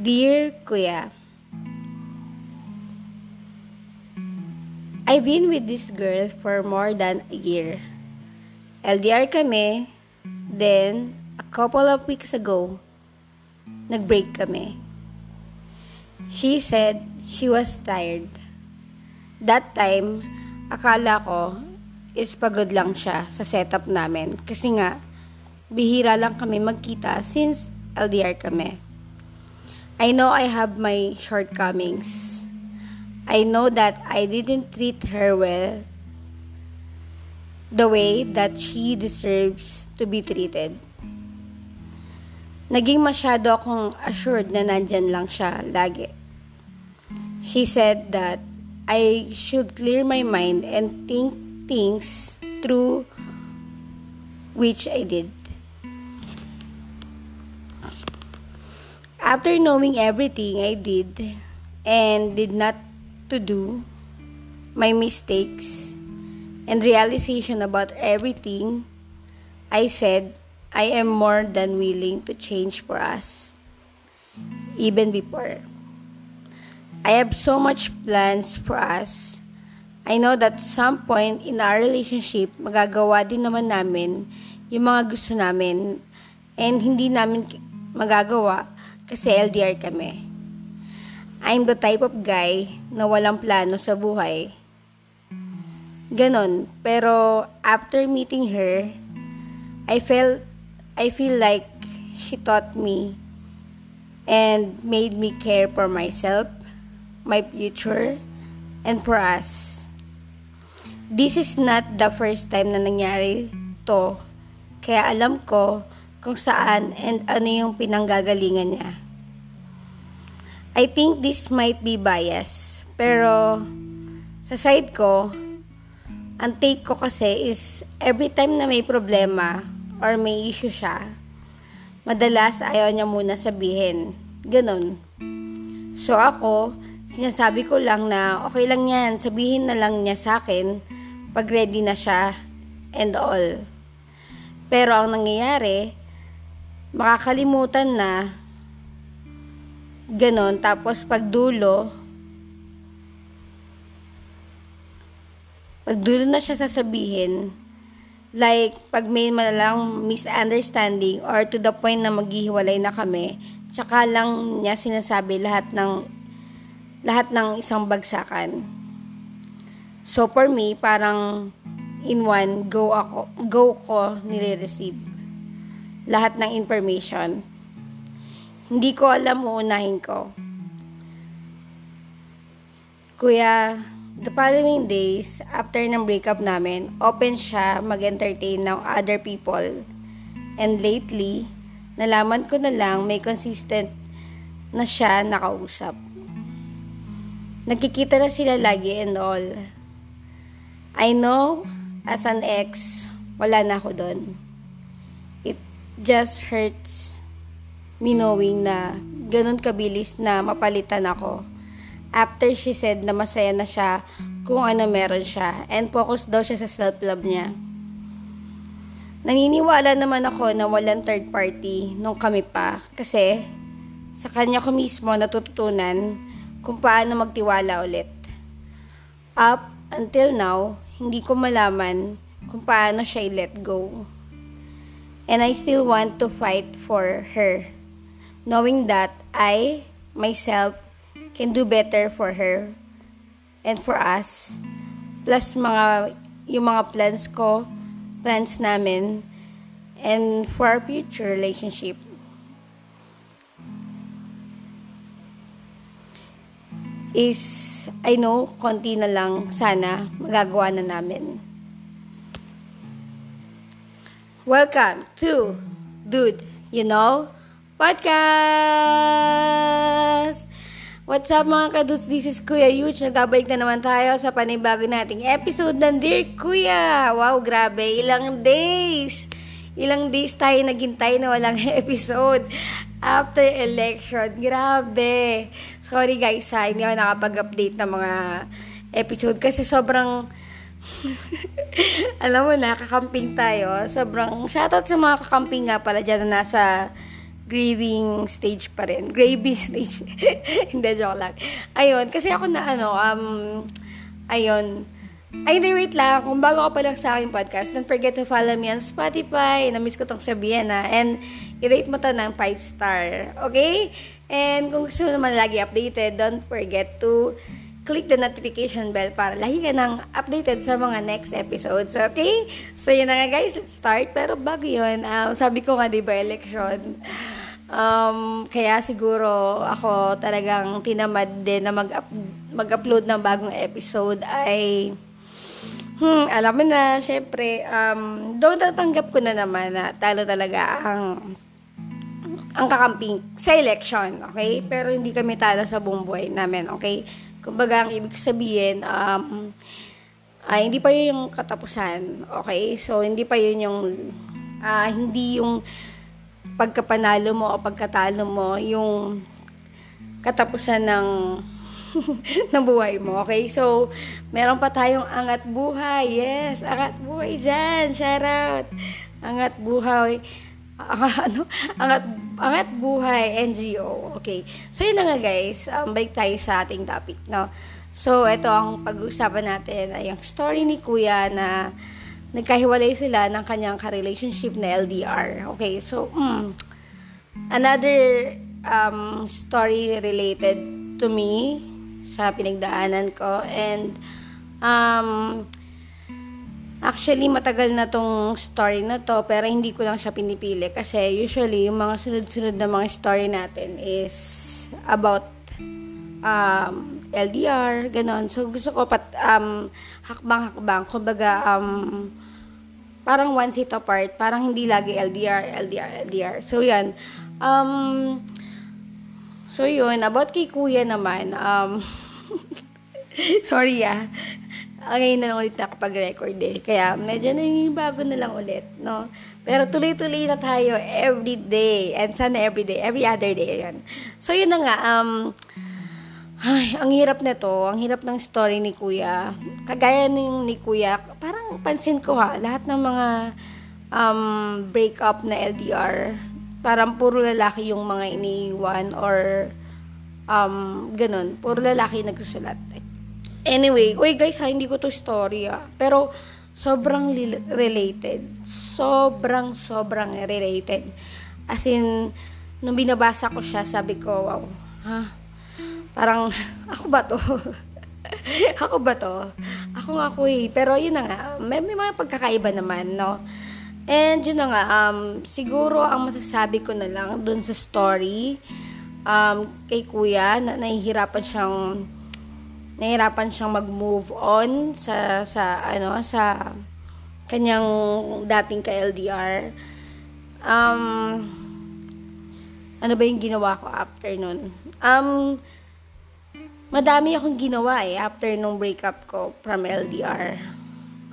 Dear Kuya, I've been with this girl for more than a year. LDR kami, then a couple of weeks ago, nag-break kami. She said she was tired. That time, akala ko is pagod lang siya sa setup namin kasi nga bihira lang kami magkita since LDR kami. I know I have my shortcomings. I know that I didn't treat her well the way that she deserves to be treated. Naging masyado akong assured na nandyan lang siya lagi. She said that I should clear my mind and think things through which I did. After knowing everything I did and did not to do, my mistakes, and realization about everything, I said I am more than willing to change for us. Even before. I have so much plans for us. I know that some point in our relationship, magagawa din naman namin yung mga gusto namin and hindi namin magagawa kasi LDR kami. I'm the type of guy na walang plano sa buhay. Ganon. Pero after meeting her, I felt I feel like she taught me and made me care for myself, my future, and for us. This is not the first time na nangyari to. Kaya alam ko kung saan and ano yung pinanggagalingan niya. I think this might be bias. Pero, sa side ko, ang take ko kasi is every time na may problema or may issue siya, madalas ayaw niya muna sabihin. Ganon. So ako, sinasabi ko lang na okay lang yan, sabihin na lang niya sa akin pag ready na siya and all. Pero ang nangyayari, makakalimutan na Ganon. Tapos pag dulo, pag dulo na siya sasabihin, like, pag may malalang misunderstanding or to the point na maghihiwalay na kami, tsaka lang niya sinasabi lahat ng lahat ng isang bagsakan. So for me, parang in one, go ako, go ko nire-receive lahat ng information. Hindi ko alam uunahin ko. Kuya, the following days, after ng breakup namin, open siya mag-entertain ng other people. And lately, nalaman ko na lang may consistent na siya nakausap. Nagkikita na sila lagi and all. I know, as an ex, wala na ako doon. Just hurts me knowing na ganun kabilis na mapalitan ako. After she said na masaya na siya kung ano meron siya and focus daw siya sa self-love niya. Naniniwala naman ako na walang third party nung kami pa kasi sa kanya ko mismo natututunan kung paano magtiwala ulit. Up until now, hindi ko malaman kung paano siya i-let go. And I still want to fight for her knowing that I, myself, can do better for her and for us. Plus mga, yung mga plans ko, plans namin, and for our future relationship. Is, I know, konti na lang sana magagawa na namin. Welcome to Dude, you know, Podcast! What's up mga kadudes? This is Kuya Yuch. Nagbabalik na naman tayo sa panibago nating episode ng Dear Kuya. Wow, grabe. Ilang days. Ilang days tayo naghintay na walang episode after election. Grabe. Sorry guys ha, hindi ako nakapag-update ng mga episode kasi sobrang alam mo na, kakamping tayo. Sobrang shoutout sa mga kakamping nga pala dyan na nasa grieving stage pa rin. Gravy stage. Hindi, joke lang. Ayun, kasi ako na ano, um, ayun, ay, hindi, wait lang. Kung bago ka pa lang sa aking podcast, don't forget to follow me on Spotify. Na-miss ko tong sabihin na. And, i-rate mo to ng 5 star. Okay? And, kung gusto mo naman lagi updated, don't forget to click the notification bell para lagi ka nang updated sa mga next episodes. Okay? So, yun na nga guys. Let's start. Pero bago yun, uh, sabi ko nga, di ba, election. Um, kaya siguro ako talagang tinamad din na mag-up, mag-upload ng bagong episode ay Hmm, alam mo na, syempre, um, doon natanggap ko na naman na talo talaga ang ang kakamping sa election, okay? Pero hindi kami talo sa buong buhay namin, okay? Kumbaga, ang ibig sabihin, um, ay, hindi pa yun yung katapusan, okay? So, hindi pa yun yung, uh, hindi yung pagkapanalo mo o pagkatalo mo, yung katapusan ng ng buhay mo. Okay? So, meron pa tayong angat buhay. Yes, angat buhay dyan. Shout out. Angat buhay. ano? Angat, angat buhay NGO. Okay. So, yun na nga guys. Um, balik tayo sa ating topic. No? So, ito ang pag-uusapan natin ay ang story ni Kuya na nagkahiwalay sila ng kanyang ka-relationship na LDR. Okay, so, mm, another um, story related to me sa pinagdaanan ko. And, um, actually, matagal na tong story na to, pero hindi ko lang siya pinipili. Kasi usually, yung mga sunod-sunod na mga story natin is about um, LDR, ganon. So, gusto ko pat, um, hakbang-hakbang. Kumbaga, um, parang one seat apart. Parang hindi lagi LDR, LDR, LDR. So, yan. Um, So, yun. About kay kuya naman, um, sorry ah. Ngayon na lang ulit nakapag-record eh. Kaya, medyo bago na lang ulit, no? Pero tuloy-tuloy na tayo every day. And sana every day. Every other day, yan. So, yun na nga. Um, ay, ang hirap na to. Ang hirap ng story ni Kuya. Kagaya ng ni Kuya, parang pansin ko ha, lahat ng mga um, breakup na LDR, parang puro lalaki yung mga iniwan or um, ganun. Puro lalaki nagsusulat. Anyway, uy guys ha, hindi ko to story ah. Pero, sobrang related. Sobrang, sobrang related. As in, nung binabasa ko siya, sabi ko, wow, ha? Parang, ako ba to? ako ba to? Ako nga ko eh. Pero yun na nga, may, may mga pagkakaiba naman, no? And yun na nga, um, siguro ang masasabi ko na lang dun sa story, um, kay kuya, na nahihirapan siyang nahihirapan siyang mag-move on sa sa ano sa kanyang dating ka LDR. Um, ano ba yung ginawa ko after nun? Um, madami akong ginawa eh after nung breakup ko from LDR.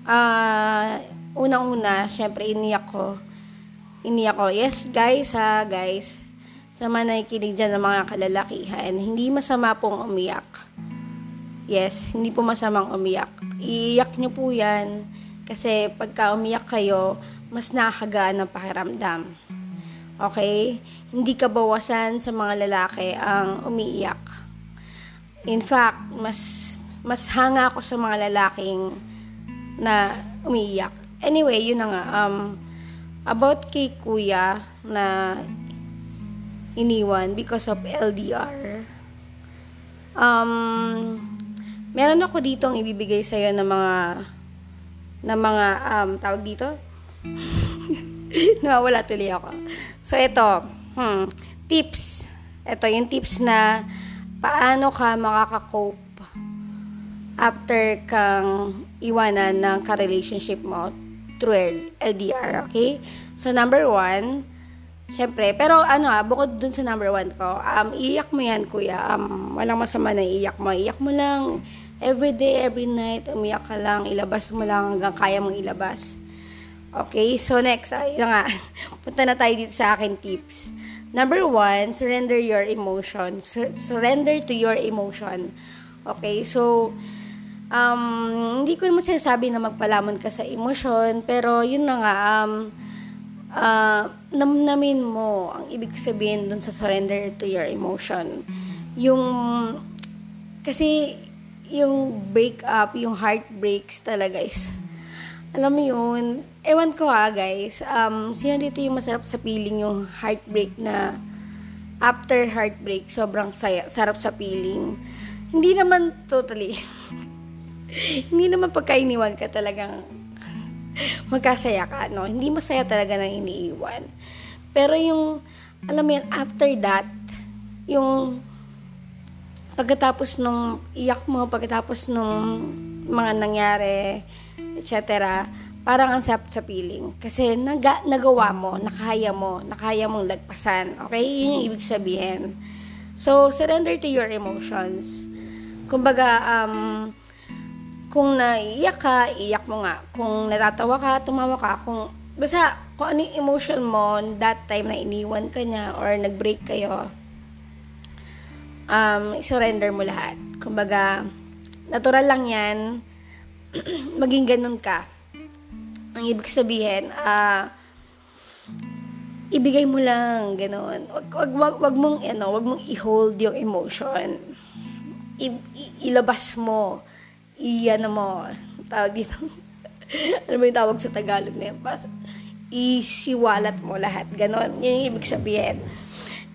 Ah, uh, unang-una, syempre, iniyak ko. Iniyak ko. Yes, guys, ha, guys. Sa mga nakikinig dyan ng mga kalalakihan, hindi masama pong umiyak. Yes, hindi po masamang umiyak. Iiyak nyo po yan. Kasi pagka umiyak kayo, mas nakakagaan ng pakiramdam. Okay? Hindi ka bawasan sa mga lalaki ang umiiyak. In fact, mas mas hanga ako sa mga lalaking na umiiyak. Anyway, yun na nga. Um, about kay kuya na iniwan because of LDR. Um, meron ako dito ang ibibigay sa iyo ng mga ng mga um, tawag dito. Nawawala tuloy ako. So, ito. Hmm, tips. Ito yung tips na paano ka makaka-cope after kang iwanan ng ka-relationship mo through LDR, okay? So, number one, syempre, pero ano ah, bukod dun sa number one ko, um, iyak mo yan, kuya. Um, walang masama na iyak mo. Iyak mo lang every day, every night, umiyak ka lang, ilabas mo lang hanggang kaya mong ilabas. Okay, so next, ay nga, punta na tayo dito sa akin tips. Number one, surrender your emotion. Sur- surrender to your emotion. Okay, so, um, hindi ko naman sinasabi na magpalamon ka sa emosyon, pero yun na nga, um, uh, namnamin mo ang ibig sabihin dun sa surrender to your emotion. Yung, kasi, yung break up, yung heartbreaks talaga is, alam mo yun, ewan ko ha guys, um, sino dito yung masarap sa feeling yung heartbreak na after heartbreak, sobrang saya, sarap sa feeling. Hindi naman totally, hindi naman pagkainiwan ka talagang magkasaya ka, no? Hindi masaya talaga na iniiwan. Pero yung, alam mo yan, after that, yung pagkatapos nung iyak mo, pagkatapos nung mga nangyari, etc., parang ang sarap sa feeling. Kasi naga, nagawa mo, nakaya mo, nakaya mong lagpasan. Okay? Yun yung ibig sabihin. So, surrender to your emotions. Kumbaga, um, kung naiiyak ka, iyak mo nga. Kung natatawa ka, tumawa ka. Kung, basta, kung ano yung emotion mo that time na iniwan ka niya or nag-break kayo, um, surrender mo lahat. Kumbaga, natural lang yan, maging ganun ka. Ang ibig sabihin, ah, uh, ibigay mo lang, ganun. Wag, wag, wag, wag mong, ano, wag mong i-hold yung emotion. I, i, ilabas mo iyan mo, tawag dito. ano ba yung tawag sa Tagalog na yun? Pas, isiwalat mo lahat. Ganon. Yun yung ibig sabihin.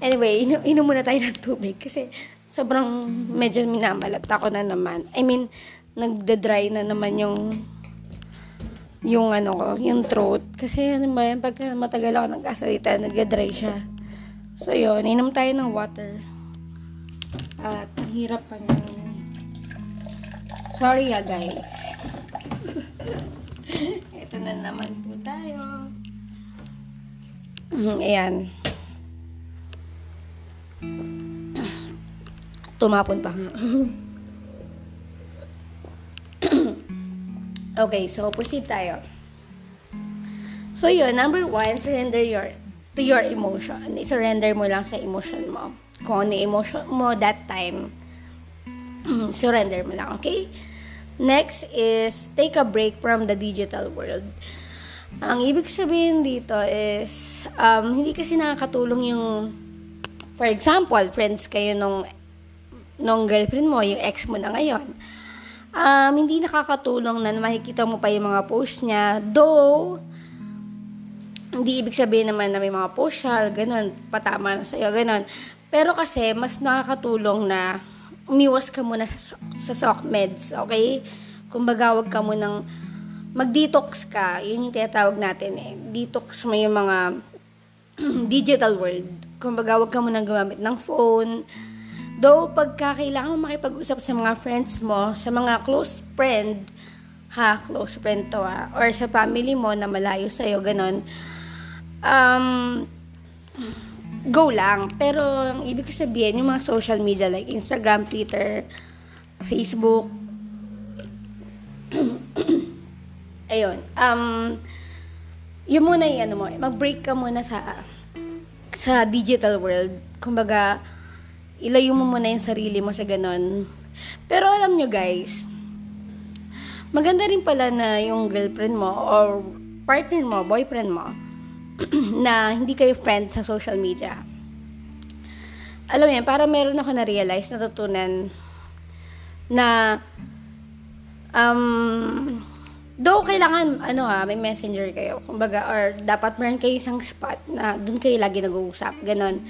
Anyway, inu inom muna tayo ng tubig kasi sobrang medyo minamalat ako na naman. I mean, nagda-dry na naman yung yung ano ko, yung throat. Kasi ano ba yan, pagka matagal ako nagkasalita, nagda-dry siya. So yun, inom tayo ng water. At ang hirap pa niya. Sorry ya guys. Ito na naman po tayo. Mm, ayan. Tumapon pa nga. okay, so proceed tayo. So yun, number one, surrender your to your emotion. I-surrender mo lang sa emotion mo. Kung ano emotion mo that time, surrender mo lang, okay? Next is take a break from the digital world. Ang ibig sabihin dito is um, hindi kasi nakakatulong yung for example, friends kayo nung nung girlfriend mo, yung ex mo na ngayon. Um, hindi nakakatulong na makikita mo pa yung mga post niya. Though, hindi ibig sabihin naman na may mga post siya, ganun, patama na sa'yo, ganun. Pero kasi, mas nakakatulong na umiwas ka muna sa, sa sock meds, okay? Kumbaga, wag ka munang mag-detox ka. Yun yung tinatawag natin eh. Detox mo yung mga digital world. Kumbaga, wag ka munang gumamit ng phone. Though, pagka kailangan mo makipag-usap sa mga friends mo, sa mga close friend, ha, close friend to ha, or sa family mo na malayo sa'yo, ganon, um, go lang. Pero, ang ibig sabihin, yung mga social media like Instagram, Twitter, Facebook, ayun, um, yun muna yung ano mo, mag-break ka muna sa sa digital world. Kumbaga, ilayo mo muna yung sarili mo sa ganon. Pero alam nyo guys, maganda rin pala na yung girlfriend mo or partner mo, boyfriend mo, na hindi kayo friends sa social media. Alam mo yan, para meron ako na-realize, natutunan na um, though kailangan, ano ha, may messenger kayo, kumbaga, or dapat meron kayo isang spot na doon kayo lagi nag-uusap, ganon.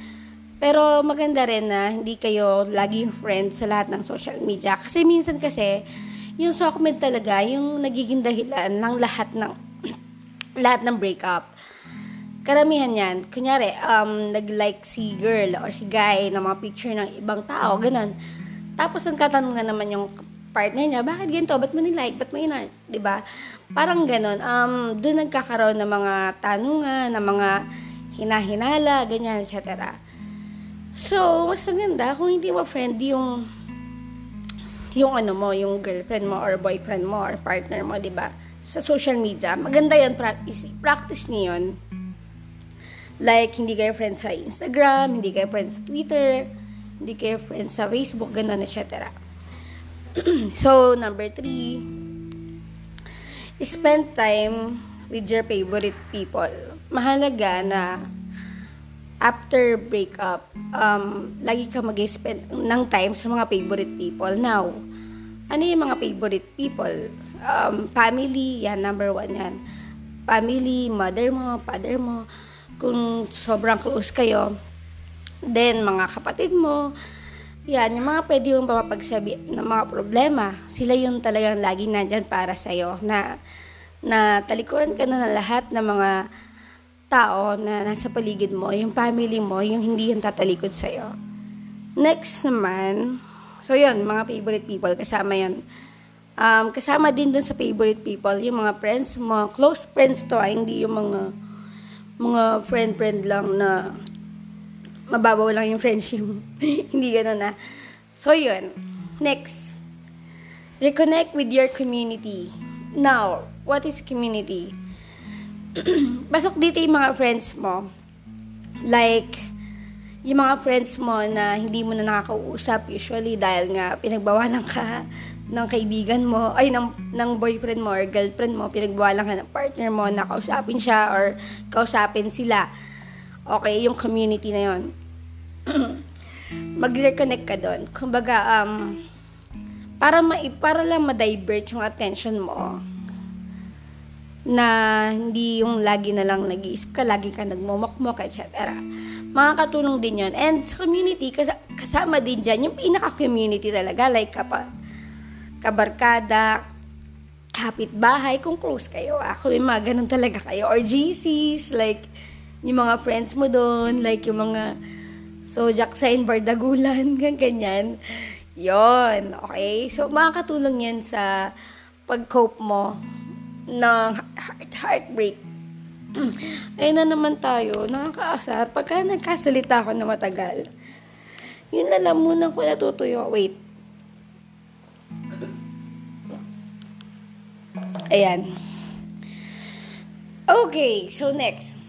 Pero maganda rin na hindi kayo laging friends sa lahat ng social media. Kasi minsan kasi, yung sockmed talaga, yung nagiging dahilan ng lahat ng lahat ng breakup karamihan yan, kunyari, um, nag-like si girl or si guy ng mga picture ng ibang tao, ganun. Tapos ang katanungan naman yung partner niya, bakit ganito? Ba't mo nilike? Ba't mo inart? ba diba? Parang ganun. Um, doon nagkakaroon ng mga tanungan, ng mga hinahinala, ganyan, etc. So, mas maganda kung hindi mo friend yung yung ano mo, yung girlfriend mo or boyfriend mo or partner mo, 'di ba? Sa social media, maganda 'yan practice. Practice niyo 'yon Like, hindi kayo friends sa Instagram, hindi kayo friends sa Twitter, hindi kayo friends sa Facebook, ganun, etc. so, number three, spend time with your favorite people. Mahalaga na after breakup, um, lagi ka mag-spend ng time sa mga favorite people. Now, ano yung mga favorite people? Um, family, yan, number one yan. Family, mother mo, father mo, kung sobrang close kayo. Then, mga kapatid mo, yan, yung mga pwede yung papapagsabi ng mga problema, sila yung talagang lagi nandyan para sa'yo, na, na talikuran ka na ng lahat ng mga tao na nasa paligid mo, yung family mo, yung hindi yung tatalikod sa'yo. Next naman, so yun, mga favorite people, kasama yun. Um, kasama din dun sa favorite people, yung mga friends mo, close friends to, ah, hindi yung mga mga friend-friend lang na mababaw lang yung friendship. Hindi ganun na. So, yun. Next. Reconnect with your community. Now, what is community? Pasok dito yung mga friends mo. Like, yung mga friends mo na hindi mo na nakakausap usually dahil nga pinagbawalan ka ng kaibigan mo, ay, ng, ng boyfriend mo or girlfriend mo, pinagbawalan ka ng partner mo na kausapin siya or kausapin sila. Okay, yung community na yon mag-reconnect ka doon. Kumbaga, um, para, ma para lang ma-divert yung attention mo na hindi yung lagi na lang nag-iisip ka, lagi ka nagmumokmok, etc. Makakatulong din yon And sa community, kas kasama din dyan, yung pinaka-community talaga, like kapa, kabarkada, kapitbahay, kung close kayo. May mga ganun talaga kayo. Or GCs, like, yung mga friends mo doon, like yung mga So, Jackson, Bardagulan, ganyan. Yon, okay? So, makakatulong yan sa pag-cope mo ng heart heartbreak. Ayun na naman tayo, nakakaasar. Pagka nagkasalita ako na matagal, yun na lang muna ko natutuyo. Wait. Ayan. Okay, so next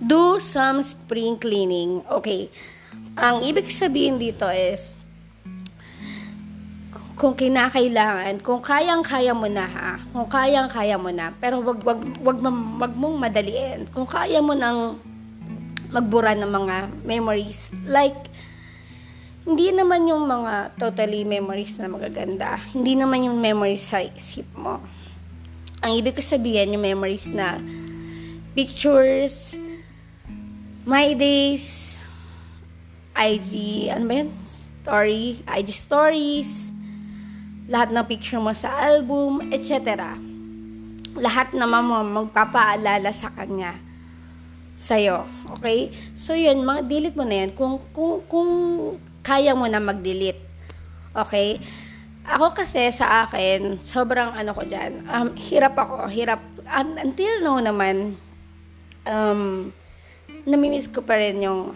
do some spring cleaning. Okay. Ang ibig sabihin dito is, kung kinakailangan, kung kayang-kaya mo na ha, kung kayang-kaya mo na, pero wag wag wag, wag mong madaliin. Kung kaya mo nang magbura ng mga memories, like hindi naman yung mga totally memories na magaganda. Hindi naman yung memories sa isip mo. Ang ibig ko sabihin, yung memories na pictures, My Days, IG, ano ba yan? Story, IG stories, lahat ng picture mo sa album, etc. Lahat naman mo magpapaalala sa kanya sa'yo. Okay? So, yun, mga delete mo na yan kung, kung, kung kaya mo na mag-delete. Okay? Ako kasi sa akin, sobrang ano ko dyan, um, hirap ako, hirap. Until now naman, um, namimiss ko pa rin yung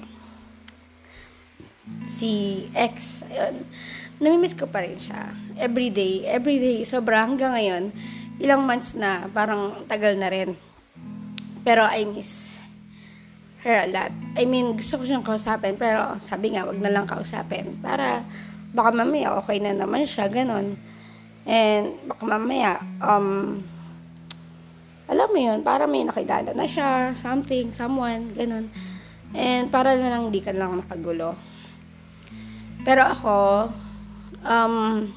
si ex. Ayun. Namimiss ko pa rin siya. Every day, every day, sobra hanggang ngayon. Ilang months na, parang tagal na rin. Pero I miss her a lot. I mean, gusto ko siyang kausapin, pero sabi nga, wag na lang kausapin. Para, baka mamaya, okay na naman siya, ganon. And, baka mamaya, um, alam mo yun, para may nakilala na siya, something, someone, ganun. And para na lang hindi ka lang makagulo. Pero ako, um,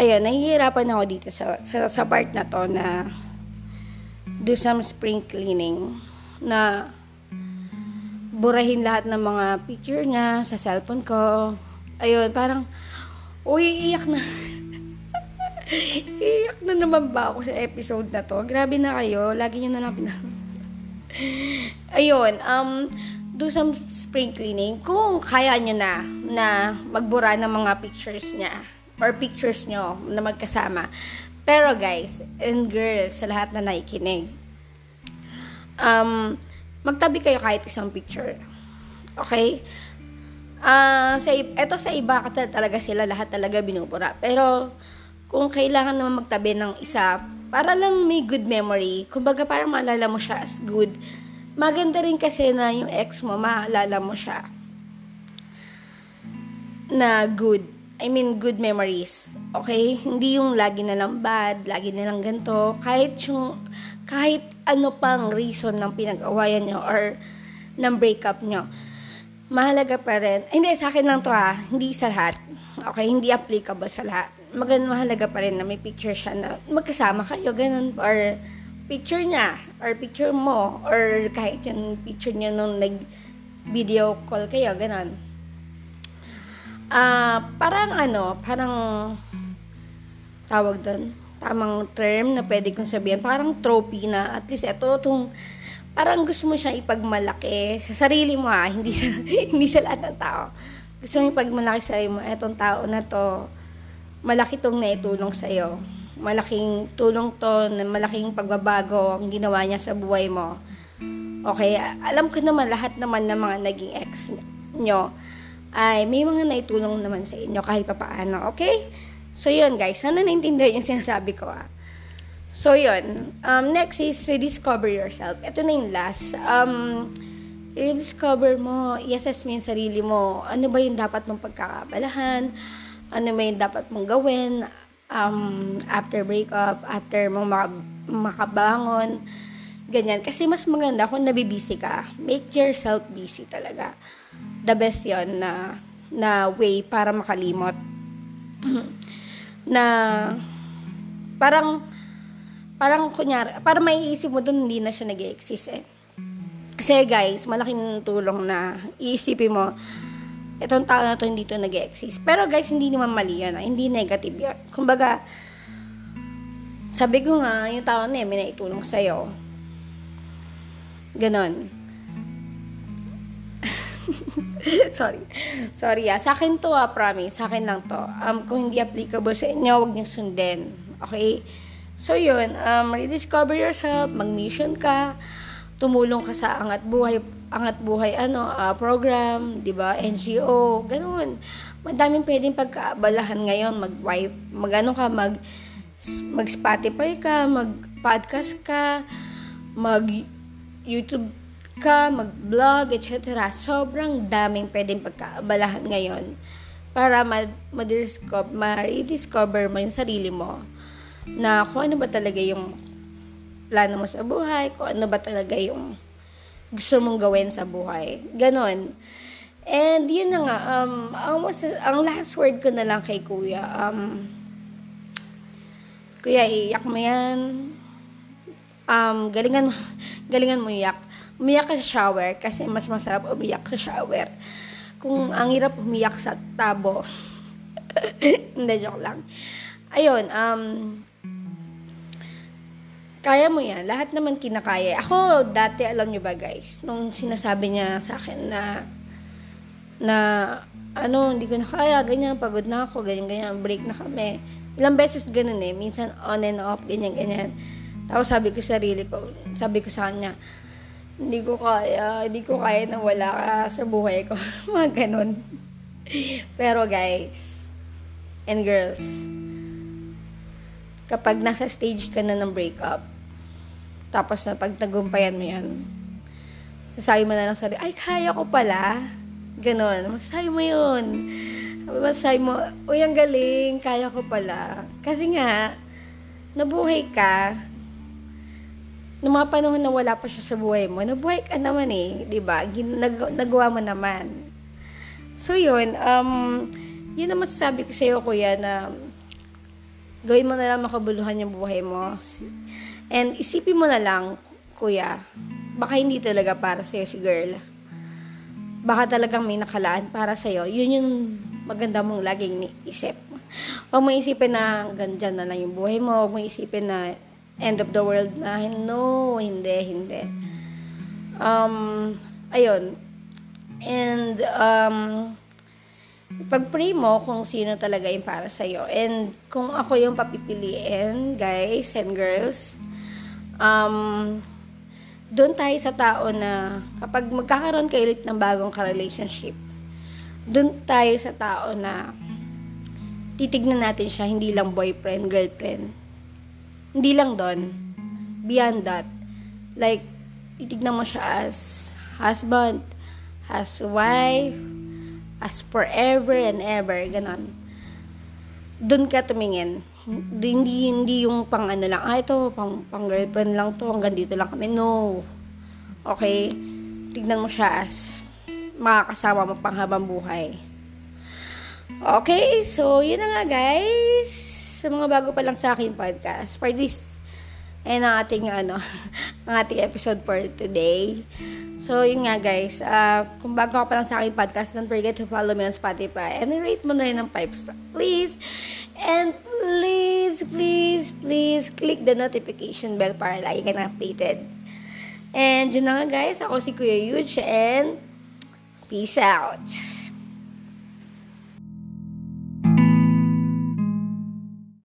ayun, nahihirapan ako dito sa, sa, sa part na to na do some spring cleaning na burahin lahat ng mga picture niya sa cellphone ko. Ayun, parang, uy, iyak na. Iyak na naman ba ako sa episode na to? Grabe na kayo. Lagi nyo na lang pina... Ayun, um, do some spring cleaning. Kung kaya nyo na, na magbura ng mga pictures niya or pictures nyo na magkasama. Pero guys, and girls, sa lahat na nakikinig, um, magtabi kayo kahit isang picture. Okay? Uh, sa, ito sa iba talaga sila lahat talaga binubura. Pero, kung kailangan naman magtabi ng isa, para lang may good memory, kumbaga para maalala mo siya as good, maganda rin kasi na yung ex mo, maalala mo siya na good. I mean, good memories. Okay? Hindi yung lagi na lang bad, lagi na lang ganito. Kahit yung, kahit ano pang reason ng pinag-awayan nyo or ng breakup nyo. Mahalaga pa rin. Hindi, sa akin lang to ha. Hindi sa lahat. Okay? Hindi applicable sa lahat. Maganda mahalaga pa rin na may picture siya na magkasama kayo, ganun. Or picture niya, or picture mo, or kahit yung picture niya nung nag-video call kayo, ganun ah, uh, parang ano, parang tawag doon, tamang term na pwede kong sabihin, parang trophy na at least ito, itong, parang gusto mo siya ipagmalaki sa sarili mo ha, hindi sa, hindi sa lahat ng tao. Gusto mo ipagmalaki sa sarili mo, etong tao na to, malaki tong naitulong sa'yo. Malaking tulong to, malaking pagbabago ang ginawa niya sa buhay mo. Okay, alam ko naman lahat naman ng mga naging ex nyo ay may mga naitulong naman sa inyo kahit pa paano. Okay? So, yun guys. Sana naintindihan yung sinasabi ko ah. So, yun. Um, next is rediscover yourself. Ito na yung last. Um, rediscover mo, i-assess mo yung sarili mo. Ano ba yung dapat mong pagkakabalahan? Ano ba yung dapat mong gawin um, after breakup, after mong makabangon. Ganyan. Kasi mas maganda kung nabibisi ka. Make yourself busy talaga the best yon na na way para makalimot na parang parang kunyari para maiisip mo dun hindi na siya nag exist eh. Kasi guys malaking tulong na iisipin mo itong tao na to hindi to nag exist pero guys hindi naman mali yan ah. hindi negative yun kumbaga sabi ko nga yung tao na yun may naitulong sa'yo. Ganon Sorry. Sorry ah. Sa akin to ah, promise. Sa akin lang to. Um, kung hindi applicable sa inyo, huwag niyo sundin. Okay? So, yun. Um, rediscover yourself. Mag-mission ka. Tumulong ka sa angat buhay angat buhay ano uh, program, 'di ba? NGO, ganoon. Madaming pwedeng pagkaabalahan ngayon, mag-wipe, magano ka, mag mag Spotify ka, mag podcast ka, mag YouTube ka, mag-vlog, etc. Sobrang daming pwedeng pagkaabalahan ngayon para ma-discover, ma-rediscover mo yung sarili mo na kung ano ba talaga yung plano mo sa buhay, kung ano ba talaga yung gusto mong gawin sa buhay. Ganon. And yun na nga, um, mas, ang last word ko na lang kay kuya, um, kuya, iyak mo yan. Um, galingan galingan mo iyak umiyak sa shower kasi mas masarap umiyak sa shower. Kung ang hirap umiyak sa tabo. Hindi, joke lang. Ayun, um, kaya mo yan. Lahat naman kinakaya. Ako, dati, alam nyo ba guys, nung sinasabi niya sa akin na, na, ano, hindi ko na kaya, ganyan, pagod na ako, ganyan, ganyan, break na kami. Ilang beses ganun eh, minsan on and off, ganyan, ganyan. Tapos sabi ko sa sarili ko, sabi ko sa kanya, hindi ko kaya, hindi ko kaya na wala ka sa buhay ko. Mga ganun. Pero guys, and girls, kapag nasa stage ka na ng breakup, tapos na pagtagumpayan mo yan, sasabi mo na lang sarili, ay, kaya ko pala. Ganon. Masasabi mo yun. Masasabi mo, uy, ang galing, kaya ko pala. Kasi nga, nabuhay ka, nung mga panahon na wala pa siya sa buhay mo, nabuhay ka naman eh, di ba? Nag- nagawa mo naman. So, yun, um, yun ang masasabi ko sa iyo, kuya, na gawin mo na lang makabuluhan yung buhay mo. And isipin mo na lang, kuya, baka hindi talaga para sa'yo si girl. Baka talagang may nakalaan para sa'yo. Yun yung maganda mong laging isip. Huwag mo isipin na ganyan na lang yung buhay mo. Huwag mo isipin na end of the world na. No, hindi, hindi. Um, ayun. And, um, pag-pray mo kung sino talaga yung para sa'yo. And kung ako yung papipiliin, guys and girls, um, doon tayo sa tao na kapag magkakaroon kayo ulit ng bagong ka-relationship, doon tayo sa tao na titignan natin siya hindi lang boyfriend, girlfriend, hindi lang doon. Beyond that. Like, titignan mo siya as husband, as wife, as forever and ever, ganon. doon ka tumingin. Hindi, hindi yung pang ano lang, ah, ito, pang, pang girlfriend lang to, hanggang dito lang kami. No. Okay? Tignan mo siya as makakasama mo pang habang buhay. Okay, so yun na nga guys. Sa mga bago pa lang sa akin podcast, for this, and ang ating, ano, ang ating episode for today. So, yun nga guys, uh, kung bago ka pa lang sa aking podcast, don't forget to follow me on Spotify and rate mo na rin ng 5 star, please. And please, please, please, click the notification bell para lagi ka na updated. And yun na nga guys, ako si Kuya Yuj and peace out.